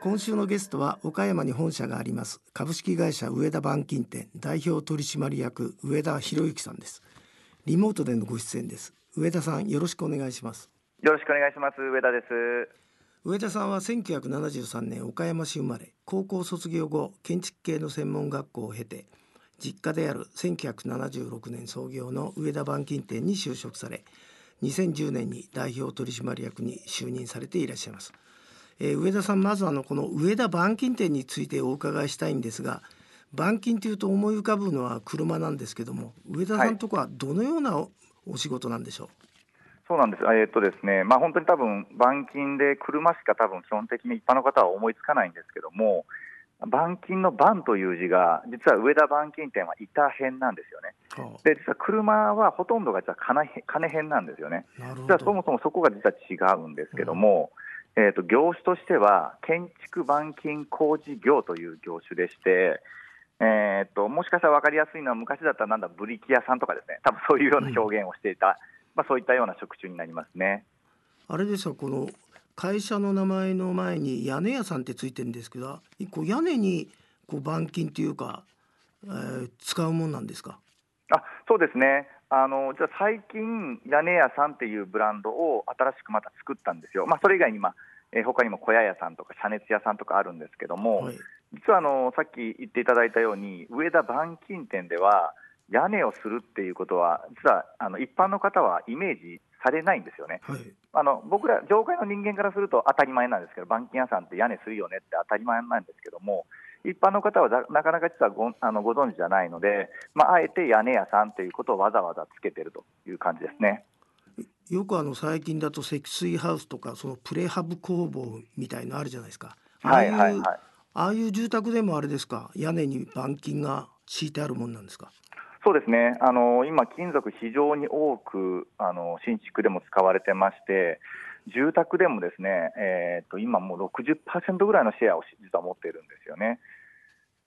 今週のゲストは岡山に本社があります株式会社上田板金店代表取締役上田博之さんです。リモートでのご出演です。上田さんよろしくお願いします。よろしくお願いします。上田です。上田さんは1973年岡山市生まれ高校卒業後建築系の専門学校を経て実家である1976年創業の上田板金店に就職され2010年に代表取締役に就任されていらっしゃいます、えー、上田さんまずあのこの上田板金店についてお伺いしたいんですが板金というと思い浮かぶのは車なんですけども上田さんとこはどのようなお仕事なんでしょう、はい、そうなんです、えー、っとですね。まあ、本当に多分板金で車しか多分基本的に一般の方は思いつかないんですけども板金の板という字が、実は上田板金店は板編なんですよね。で、実は車はほとんどが実は金金編なんですよね。実はそもそもそこが実は違うんですけども、うん、えーと、業種としては、建築板金工事業という業種でして、えーと、もしかしたら分かりやすいのは、昔だったらなんだ、ブリキ屋さんとかですね、多分そういうような表現をしていた、うん、まあ、そういったような職種になりますね。あれですかこの会社の名前の前に屋根屋さんってついてるんですけどこう屋根にこう板金っていうか、えー、使うもんなんですか？あそうですね。あのじゃあ最近屋根屋さんっていうブランドを新しくまた作ったんですよ、まあ、それ以外に、まあえー、他にも小屋屋さんとか遮熱屋さんとかあるんですけども、はい、実はあのさっき言っていただいたように上田板金店では屋根をするっていうことは実はあの一般の方はイメージされないんですよね、はい、あの僕ら、業界の人間からすると当たり前なんですけど、板金屋さんって屋根するよねって当たり前なんですけども、一般の方はなかなか実はごあのご存知じゃないので、まあ、あえて屋根屋さんということをわざわざつけてるという感じですね。よくあの最近だと積水ハウスとかそのプレハブ工房みたいのあるじゃないですか。はいはいはい。ああいう住宅でもあれですか？屋根に板金が敷いてあるもんなんですか？そうですね、あの今、金属、非常に多くあの新築でも使われてまして、住宅でもですね、えーと、今、もう60%ぐらいのシェアを実は持っているんですよね。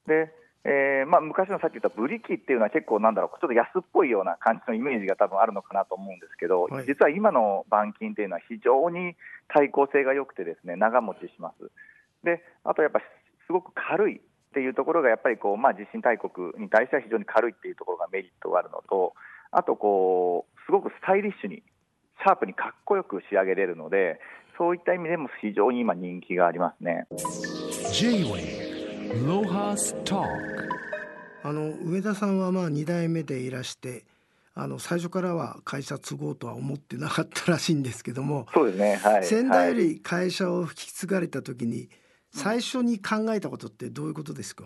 でえーまあ、昔のさっき言ったブリキっていうのは結構なんだろうちょっと安っぽいような感じのイメージが多分あるのかなと思うんですけど、はい、実は今の板金っていうのは非常に耐候性が良くてですね長持ちします。であとやっぱすごく軽いっていうところがやっぱりこう、まあ、地震大国に対しては非常に軽いっていうところがメリットがあるのとあとこうすごくスタイリッシュにシャープにかっこよく仕上げれるのでそういった意味でも非常に今人気がありますね。あの上田さんはまあ2代目でいらしてあの最初からは会社継ごうとは思ってなかったらしいんですけどもそうですね、はい、先代より会社を引き継がれた時に、はい最初に考えたことってどういうことですか？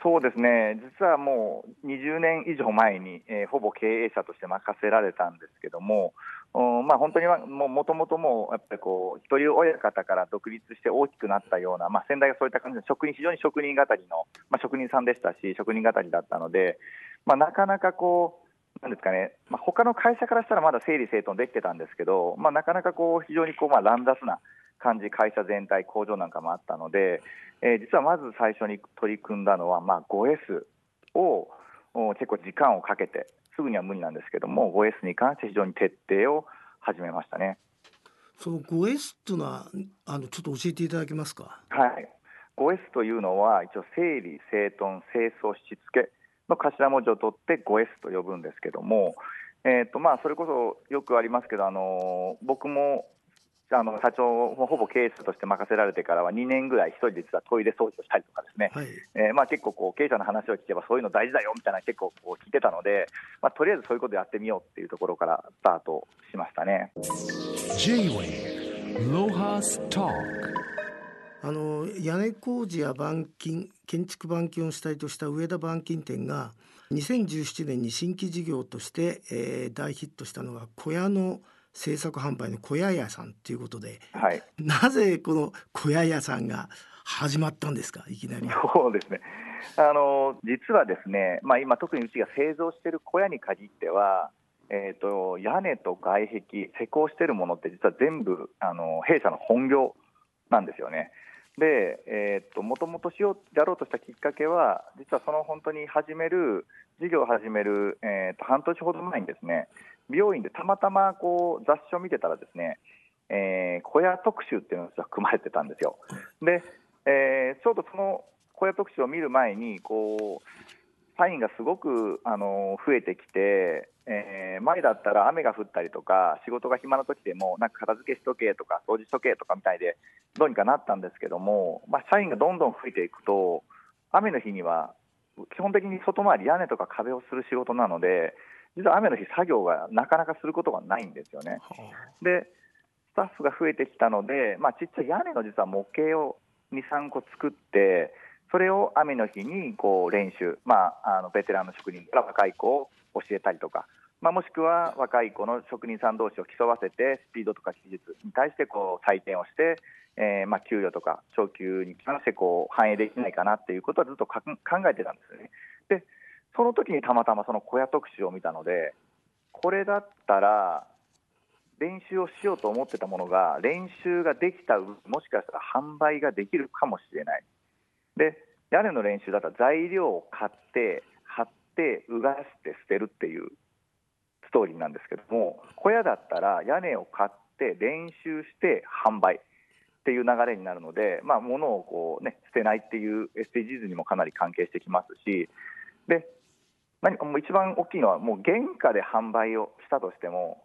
そうですね。実はもう20年以上前に、えー、ほぼ経営者として任せられたんですけども、まあ、本当にもともともやっぱりこう一人親方から独立して大きくなったような、まあ、先代がそういった感じの職人非常に職人語りの、まあ、職人さんでしたし職人語りだったので、まあ、なかなかこうなんですかね、まあ、他の会社からしたらまだ整理整頓できてたんですけど、まあ、なかなかこう非常にこうまあ乱雑な感じ、会社全体、工場なんかもあったので、えー、実はまず最初に取り組んだのは、まあ、5S を結構時間をかけて、すぐには無理なんですけども、5S に関して非常に徹底を始めましたね。その 5S というのはあのちょっと教えていただけますか？はい。5S というのは一応整理整頓清掃しつけの頭文字を取って 5S と呼ぶんですけども、えーとまあ、それこそよくありますけど、あの僕もあの社長ほぼ経営者として任せられてからは2年ぐらい、一人で実はトイレ掃除をしたりとかですね、はい、えー、まあ、結構こう、経営者の話を聞けば、そういうの大事だよみたいな、結構こう聞いてたので、まあ、とりあえずそういうことやってみようっていうところからスタートしましたね。あの屋根工事や板金建築板金を主体とした上田板金店が2017年に新規事業として、えー、大ヒットしたのが小屋の制作販売の小屋屋さんということで、はい、なぜこの小屋屋さんが始まったんですか？いきなり。そうですねあの実はですね、まあ、今特にうちが製造している小屋に限ってはえーと、屋根と外壁、施工しているものって実は全部あの弊社の本業なんですよね。で、えーと、もともとしようやろうとしたきっかけは、実はその本当に始める、事業を始める、えーと、半年ほど前にですね、美容院でたまたまこう雑誌を見てたらですね、えー、小屋特集っていうのが組まれてたんですよ。で、えー、ちょうどその小屋特集を見る前にこうサインがすごくあの増えてきて、えー、前だったら雨が降ったりとか仕事が暇な時でもなんか片付けしとけとか掃除しとけとかみたいでどうにかなったんですけども、まあ、社員がどんどん増えていくと雨の日には基本的に外回り屋根とか壁をする仕事なので実は雨の日作業がなかなかすることがないんですよね。でスタッフが増えてきたので、まあ、ちっちゃい屋根の実は模型を2、3個作ってそれを雨の日にこう練習、まあ、あのベテランの職人から若い子を教えたりとか、まあ、もしくは若い子の職人さん同士を競わせてスピードとか技術に対してこう採点をして、えー、まあ給与とか昇給に関してこう反映できないかなっていうことはずっと考えてたんですよね。でその時にたまたまその小屋特集を見たのでこれだったら練習をしようと思ってたものが練習ができたもしかしたら販売ができるかもしれない。で屋根の練習だったら材料を買って貼ってうがして捨てるっていうストーリーなんですけども小屋だったら屋根を買って練習して販売っていう流れになるので、まあ、物をこう、ね、捨てないっていう SDGs にもかなり関係してきますしで何もう一番大きいのはもう原価で販売をしたとしても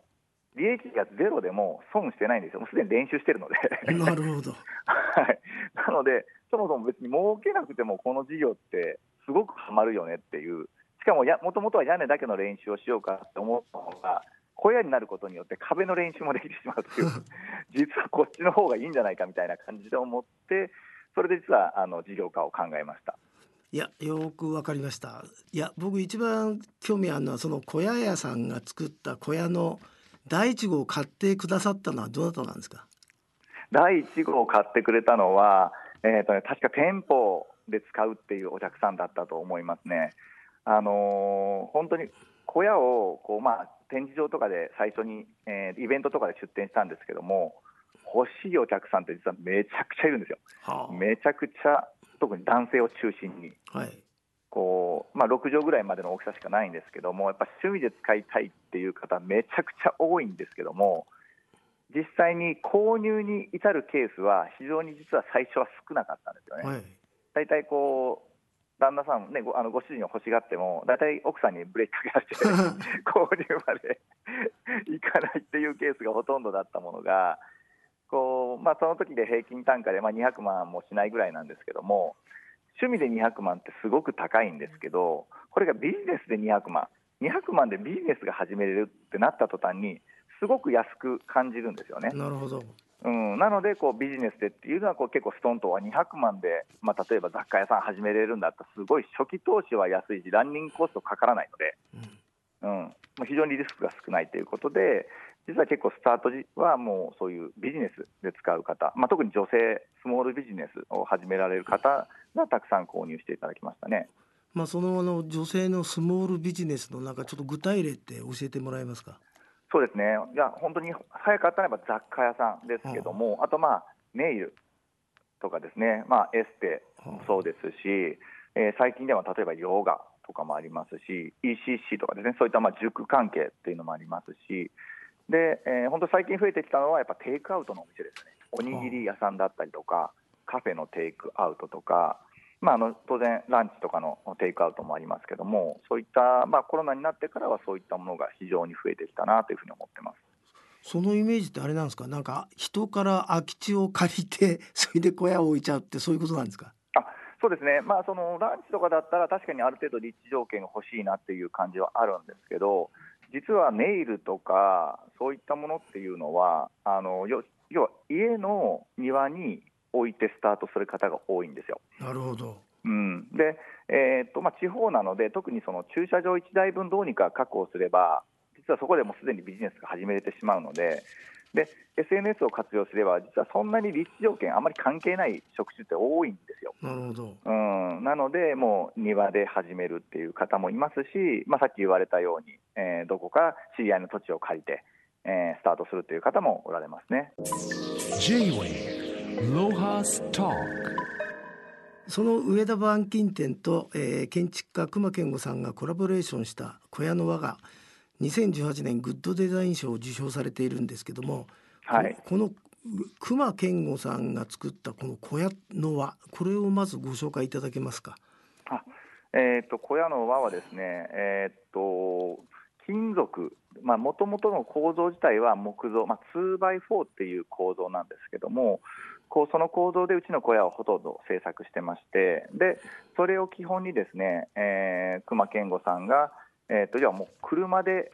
利益がゼロでも損してないんですよ、もうすでに練習してるので。なるほど、はい、なので、そもそも別に儲けなくてもこの事業ってすごくはまるよねっていう、しかももともとは屋根だけの練習をしようかって思ったのが、小屋になることによって壁の練習もできてしまうという、実はこっちの方がいいんじゃないかみたいな感じで思って、それで実はあの事業化を考えました。いやよくわかりましたいや僕一番興味あるのはその小屋屋さんが作った小屋の第1号を買ってくださったのはどなたなんですか？第1号を買ってくれたのは、えーとね、確か店舗で使うっていうお客さんだったと思いますね。あのー、本当に小屋をこう、まあ、展示場とかで最初に、えー、イベントとかで出店したんですけども欲しいお客さんって実はめちゃくちゃいるんですよ。はあ、めちゃくちゃ特に男性を中心に、はい、こうまあ、6畳ぐらいまでの大きさしかないんですけども、やっぱ趣味で使いたいっていう方、めちゃくちゃ多いんですけども、実際に購入に至るケースは、非常に実は最初は少なかったんですよね。はい、大体こう旦那さん、ね、ごあのご主人を欲しがっても、大体奥さんにブレーキかけられて、購入までいかないっていうケースがほとんどだったものが、こうまあ、その時で平均単価で、まあ、200万もしないぐらいなんですけども、趣味で200万ってすごく高いんですけど、これがビジネスで200万、200万でビジネスが始めれるってなった途端に、すごく安く感じるんですよね。なるほど。うん、なのでこうビジネスでっていうのはこう結構ストンとは200万で、まあ、例えば雑貨屋さん始めれるんだったらすごい初期投資は安いしランニングコストかからないので、うん、うん、非常にリスクが少ないということで実は結構スタート時はもうそういうビジネスで使う方、まあ、特に女性スモールビジネスを始められる方がたくさん購入していただきましたね。まあ、そのあの女性のスモールビジネスのなんかちょっと具体例って教えてもらえますか？そうですね、いや本当に早かったら雑貨屋さんですけども、あ。と、まあ、ネイルとかですね、まあ、エステもそうですし、えー、最近では例えばヨガとかもありますし、ECC とかですね、そういったまあ塾関係っていうのもありますし、で、えー、本当最近増えてきたのはやっぱテイクアウトのお店ですね。おにぎり屋さんだったりとか、カフェのテイクアウトとか、まあ、あの当然、ランチとかのテイクアウトもありますけども、そういった、まあ、コロナになってからはそういったものが非常に増えてきたなというふうに思ってます。そのイメージってあれなんですか、なんか人から空き地を借りて、それで小屋を置いちゃうって、そういうことなんですか？あそうですね、まあ、そのランチとかだったら、確かにある程度、立地条件が欲しいなっていう感じはあるんですけど、実はネイルとか、そういったものっていうのは、あの要は家の庭に置いてスタートする方が多いんですよ。なるほど。うん、で、えー、っとまあ、地方なので、特にその駐車場1台分どうにか確保すれば、実はそこでもすでにビジネスが始めれてしまうので、で SNS を活用すれば、実はそんなに立地条件、あまり関係ない職種って多いんですよ。なるほど、うん、なので、もう庭で始めるっていう方もいますし、まあ、さっき言われたように、えー、どこか知り合いの土地を借りて、えー、スタートするという方もおられますね。その上田板金店と、えー、建築家熊健吾さんがコラボレーションした小屋の輪が2018年グッドデザイン賞を受賞されているんですけどもはい、この熊健吾さんが作ったこの小屋の輪これをまずご紹介いただけますか？あえーと、小屋の輪はですね、えーと、金属、もともとの構造自体は木造、まあ、2x4 っていう構造なんですけども、こうその構造でうちの小屋をほとんど製作してまして、でそれを基本にですね、えー、熊健吾さんが、えーと、要はもう車で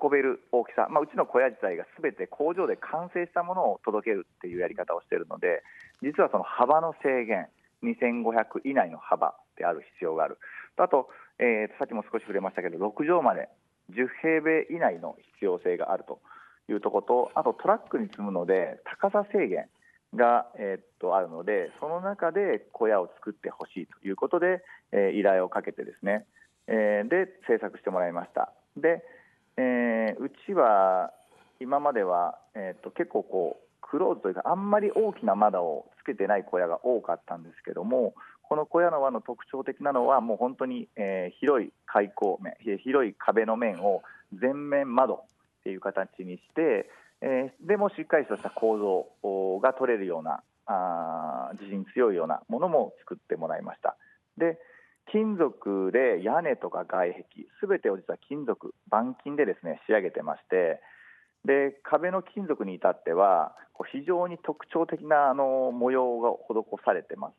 運べる大きさ、まあ、うちの小屋自体がすべて工場で完成したものを届けるっていうやり方をしているので、実はその幅の制限、2500以内の幅である必要がある。あと、えー、さっきも少し触れましたけど、6畳まで10平米以内の必要性があるというところと、あとトラックに積むので、高さ制限が、えー、っとあるので、その中で小屋を作ってほしいということで、えー、依頼をかけてですね、えー、で制作してもらいました。で、えー、うちは今までは、えー、っと結構こうクローズというかあんまり大きな窓をつけてない小屋が多かったんですけどもこの小屋の輪の特徴的なのはもう本当に、えー、広い開口面広い壁の面を全面窓っていう形にして、えー、でもしっかりとした構造が取れるようなあ地震強いようなものも作ってもらいましたで金属で屋根とか外壁すべてを実は金属板金でですね仕上げてましてで壁の金属に至っては非常に特徴的なあの模様が施されてます。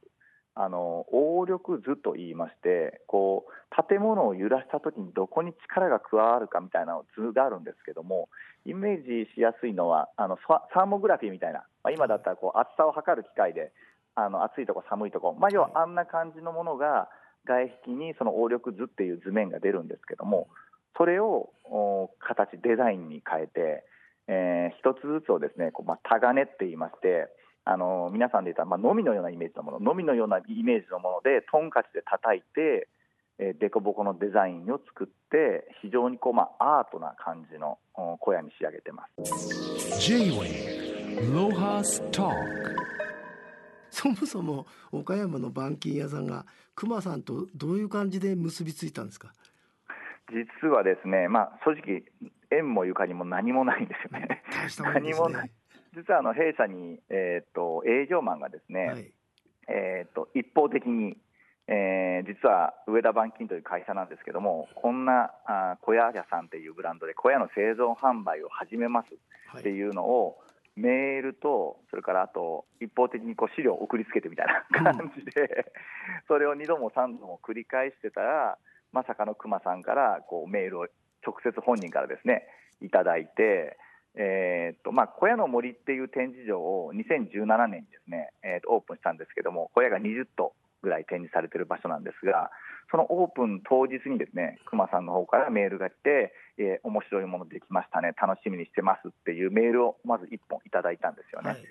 あの応力図といいましてこう建物を揺らした時にどこに力が加わるかみたいな図があるんですけどもイメージしやすいのはあのサーモグラフィーみたいな、まあ、今だったらこう厚さを測る機械であの暑いとこ寒いとこ、まあ、要はあんな感じのものが外壁にその応力図っていう図面が出るんですけどもそれを形デザインに変えてえー、一つずつをですねこう、まあ、タガネって言いましてあの皆さんで言ったら、まあ、のみのようなイメージのもののみのようなイメージのものでトンカチで叩いて、えー、デコボコのデザインを作って非常にこう、まあ、アートな感じの小屋に仕上げてます。そもそも岡山の板金屋さんが熊さんとどういう感じで結びついたんですか？実はですね、まあ、正直縁もゆかりも何もないんですよね。ね何もない。実はあの弊社に、えーと、営業マンがですね、はい、えーと、一方的に、えー、実は上田板金という会社なんですけどもこんなあ小屋屋さんっていうブランドで小屋の製造販売を始めますっていうのを、はい、メールとそれからあと一方的にこう資料を送りつけてみたいな感じで、うん、それを2度も3度も繰り返してたらまさかの熊さんからこうメールを直接本人からですねいただいて、えーとまあ、小屋の森っていう展示場を2017年にですね、えー、とオープンしたんですけども小屋が20棟ぐらい展示されている場所なんですがそのオープン当日にですね熊さんの方からメールが来て、えー、面白いものできましたね楽しみにしてますっていうメールをまず1本いただいたんですよね。はい、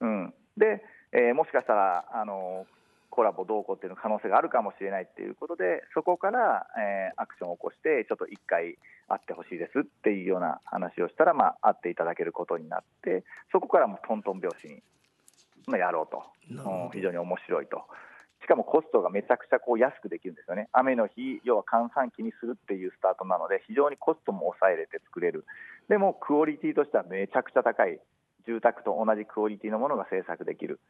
うん、で、えー、もしかしたらあのコラボどうこうっていう可能性があるかもしれないっていうことでそこから、えー、アクションを起こしてちょっと1回会ってほしいですっていうような話をしたら、まあ、会っていただけることになってそこからもトントン拍子に、まあ、やろうと、うん、非常に面白いと。しかもコストがめちゃくちゃこう安くできるんですよね、雨の日、要は閑散期にするっていうスタートなので、非常にコストも抑えれて作れる、でもクオリティとしてはめちゃくちゃ高い、住宅と同じクオリティのものが制作できる、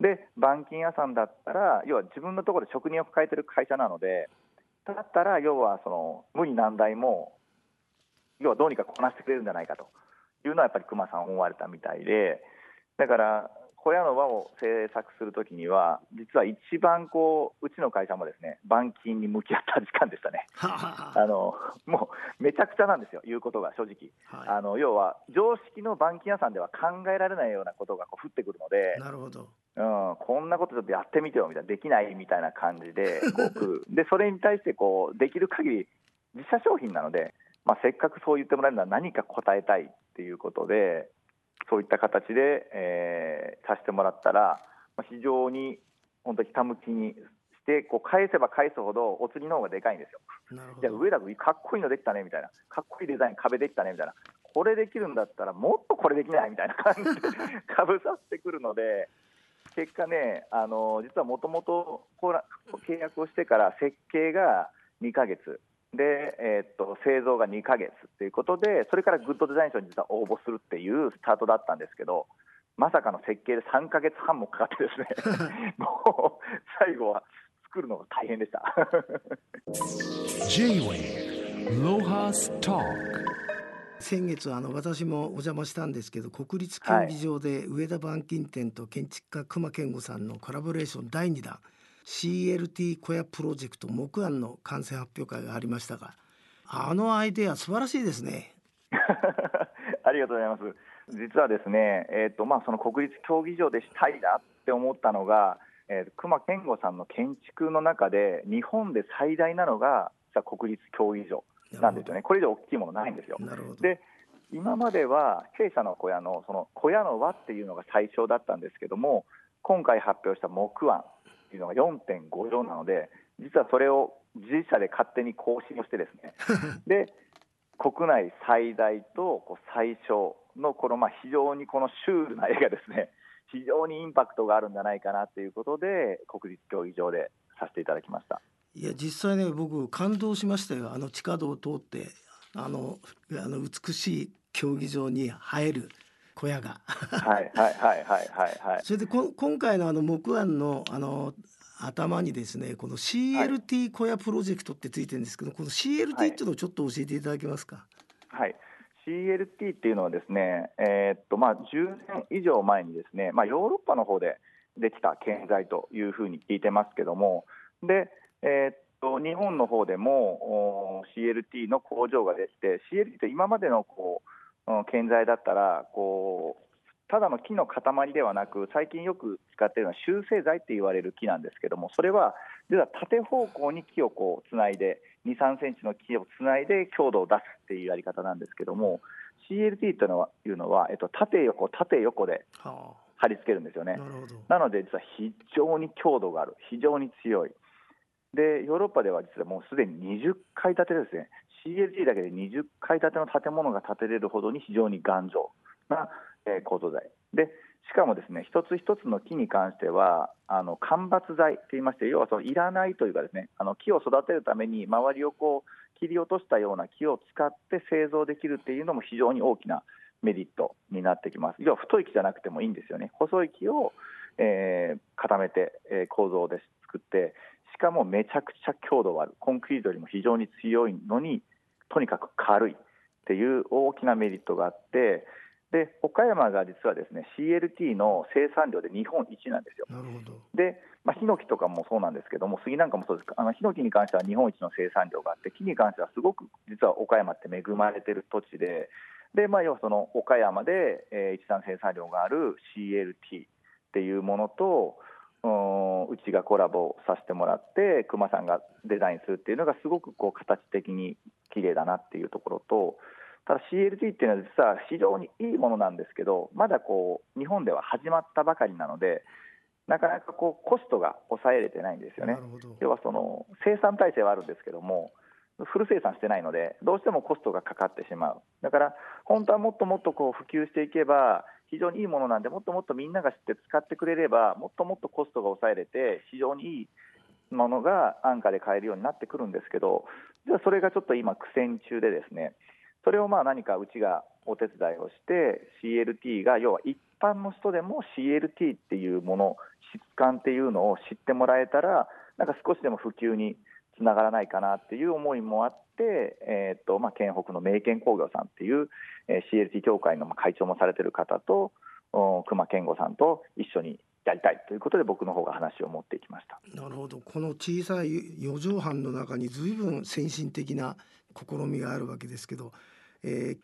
で板金屋さんだったら要は自分のところで職人を抱えてる会社なのでだったら要はその無理難題も要はどうにかこなしてくれるんじゃないかというのはやっぱり熊さん思われたみたいでだから小屋の輪を制作するときには、実は一番こう、うちの会社もですね、板金に向き合った時間でしたね。あのもうめちゃくちゃなんですよ、言うことが正直。はい、あの要は、常識の板金屋さんでは考えられないようなことがこう降ってくるので、なるほどうん、こんなことちょっとやってみてよみたいな、できないみたいな感じでこう でそれに対してこうできる限り、自社商品なので、まあ、せっかくそう言ってもらえるのは何か答えたいっていうことで、そういった形で、えー、させてもらったら、まあ、非常に本当、ひたむきにしてこう返せば返すほどお釣りの方がでかいんですよ。じゃあ上田君かっこいいのできたねみたいな。かっこいいデザイン壁できたねみたいな。これできるんだったらもっとこれできないみたいな感じで かぶさってくるので結果ねあの実はもともと契約をしてから設計が2か月で、えー、っと製造が2か月ということで、それからグッドデザイン賞に実は応募するっていうスタートだったんですけど、まさかの設計で3か月半もかかってですね、もう最後は作るのが大変でした。先月あの私もお邪魔したんですけど国立競技場で上田板金店と建築家隈研吾さんのコラボレーション第2弾 CLT 小屋プロジェクト木案の完成発表会がありましたがあのアイデア素晴らしいですね。ありがとうございます。実はですね、えーとまあ、その国立競技場でしたいなって思ったのが、えー、隈研吾さんの建築の中で日本で最大なのが国立競技場なんですよね、これ以上大きいものないんですよ。で今までは弊社の小屋のその小屋の輪っていうのが最小だったんですけども今回発表した木案っていうのが4.5畳なので実はそれを自社で勝手に更新をしてですね。で国内最大とこう最小のこのまあ非常にこのシュールな絵がですね。非常にインパクトがあるんじゃないかなということで国立競技場でさせていただきました。いや実際ね僕感動しましたよ。あの地下道を通ってあのあの美しい競技場に入る小屋がはいはいはいはいはいはい。それでこ今回のあの木案のあの頭にですねこの CLT 小屋プロジェクトってついてるんですけど、はい、この CLT っていうのをちょっと教えていただけますか？はい、CLT っていうのはですね、えー、っとまあ10年以上前にですね、まあヨーロッパの方でできた建材というふうに聞いてますけども、でえー、っと日本の方でも CLT の工場ができて CLT って今までのこう建材だったらこうただの木の塊ではなく最近よく使っているのは集成材って言われる木なんですけどもそれは実は縦方向に木をこうつないで2、3センチの木をつないで強度を出すっていうやり方なんですけども CLT というのはいうのは、えっと、縦横縦横で貼り付けるんですよね。なので実は非常に強度がある非常に強い。でヨーロッパでは実はもうすでに20階建てですね CLT だけで20階建ての建物が建てれるほどに非常に頑丈な、えー、構造材。でしかもですね一つ一つの木に関してはあの間伐材といいまして要はそのいらないというかですねあの木を育てるために周りをこう切り落としたような木を使って製造できるっていうのも非常に大きなメリットになってきます。要は太い木じゃなくてもいいんですよね。細い木を、えー、固めて、えー、構造で作ってしかもめちゃくちゃ強度がある。コンクリートよりも非常に強いのにとにかく軽いっていう大きなメリットがあってで岡山が実はですね CLT の生産量で日本一なんですよ。なるほどで、まあ、ヒノキとかもそうなんですけども杉なんかもそうですあのヒノキに関しては日本一の生産量があって木に関してはすごく実は岡山って恵まれてる土地でで、まあ、要はその岡山で、えー、一番生産量がある CLT っていうものとうちがコラボさせてもらって熊さんがデザインするっていうのがすごくこう形的に綺麗だなっていうところとただ CLT っていうのは実は非常にいいものなんですけどまだこう日本では始まったばかりなのでなかなかこうコストが抑えれてないんですよね。要はその生産体制はあるんですけどもフル生産してないのでどうしてもコストがかかってしまうだから本当はもっともっとこう普及していけば非常にいいものなんでもっともっとみんなが知って使ってくれればもっともっとコストが抑えれて非常にいいものが安価で買えるようになってくるんですけどじゃあそれがちょっと今苦戦中でですねそれをまあ何かうちがお手伝いをして CLT が要は一般の人でも CLT っていうもの質感っていうのを知ってもらえたらなんか少しでも普及につながらないかなっていう思いもあって、えーとまあ、県北の名県工業さんっていう、えー、CLT 協会の会長もされてる方と熊健吾さんと一緒にやりたいということで僕の方が話を持っていきました。なるほど。この小さい四畳半の中に随分先進的な試みがあるわけですけど、えー、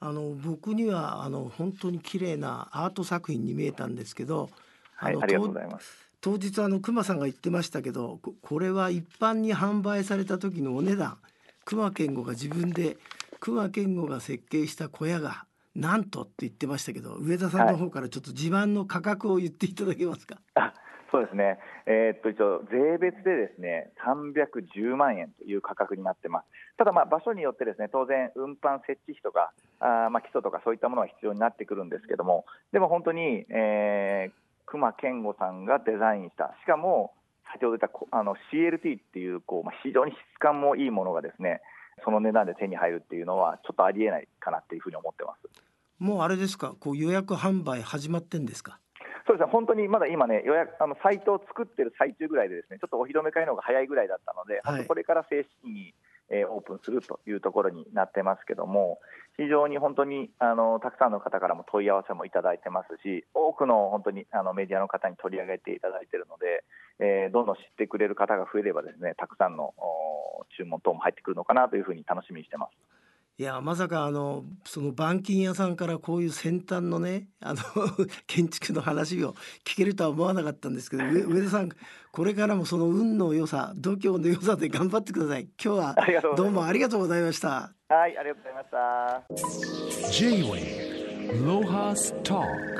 あの僕にはあの本当に綺麗なアート作品に見えたんですけど、はい、ありがとうございます当日あの熊さんが言ってましたけどこれは一般に販売された時のお値段。熊健吾が自分で熊健吾が設計した小屋がなんとって言ってましたけど上田さんの方からちょっと自慢の価格を言っていただけますか？はい、そうですね、えー、っと一応、税別でですね310万円という価格になってます、ただ、まあ、場所によってですね当然、運搬設置費とかあ、まあ、基礎とかそういったものが必要になってくるんですけども、でも本当に、えー、隈研吾さんがデザインした、しかも先ほど言ったあの CLT っていうこう、まあ、非常に質感もいいものがですね、その値段で手に入るっていうのは、ちょっとありえないかなっていうふうに思ってます。もうあれですか、こう予約販売始まってんですか？そうですね、本当にまだ今ね、予約あのサイトを作ってる最中ぐらいで、ですねちょっとお披露目会の方が早いぐらいだったので、はい、これから正式に、え、オープンするというところになってますけども、非常に本当にあのたくさんの方からも問い合わせもいただいてますし、多くの本当にあのメディアの方に取り上げていただいているので、えー、どんどん知ってくれる方が増えれば、ですねたくさんの注文等も入ってくるのかなというふうに楽しみにしてます。いやまさかあのその板金屋さんからこういう先端のねあの 建築の話を聞けるとは思わなかったんですけど上田さんこれからもその運の良さ度胸の良さで頑張ってください。今日はどうもありがとうございました。はいありがとうございました。J-Way ロハスター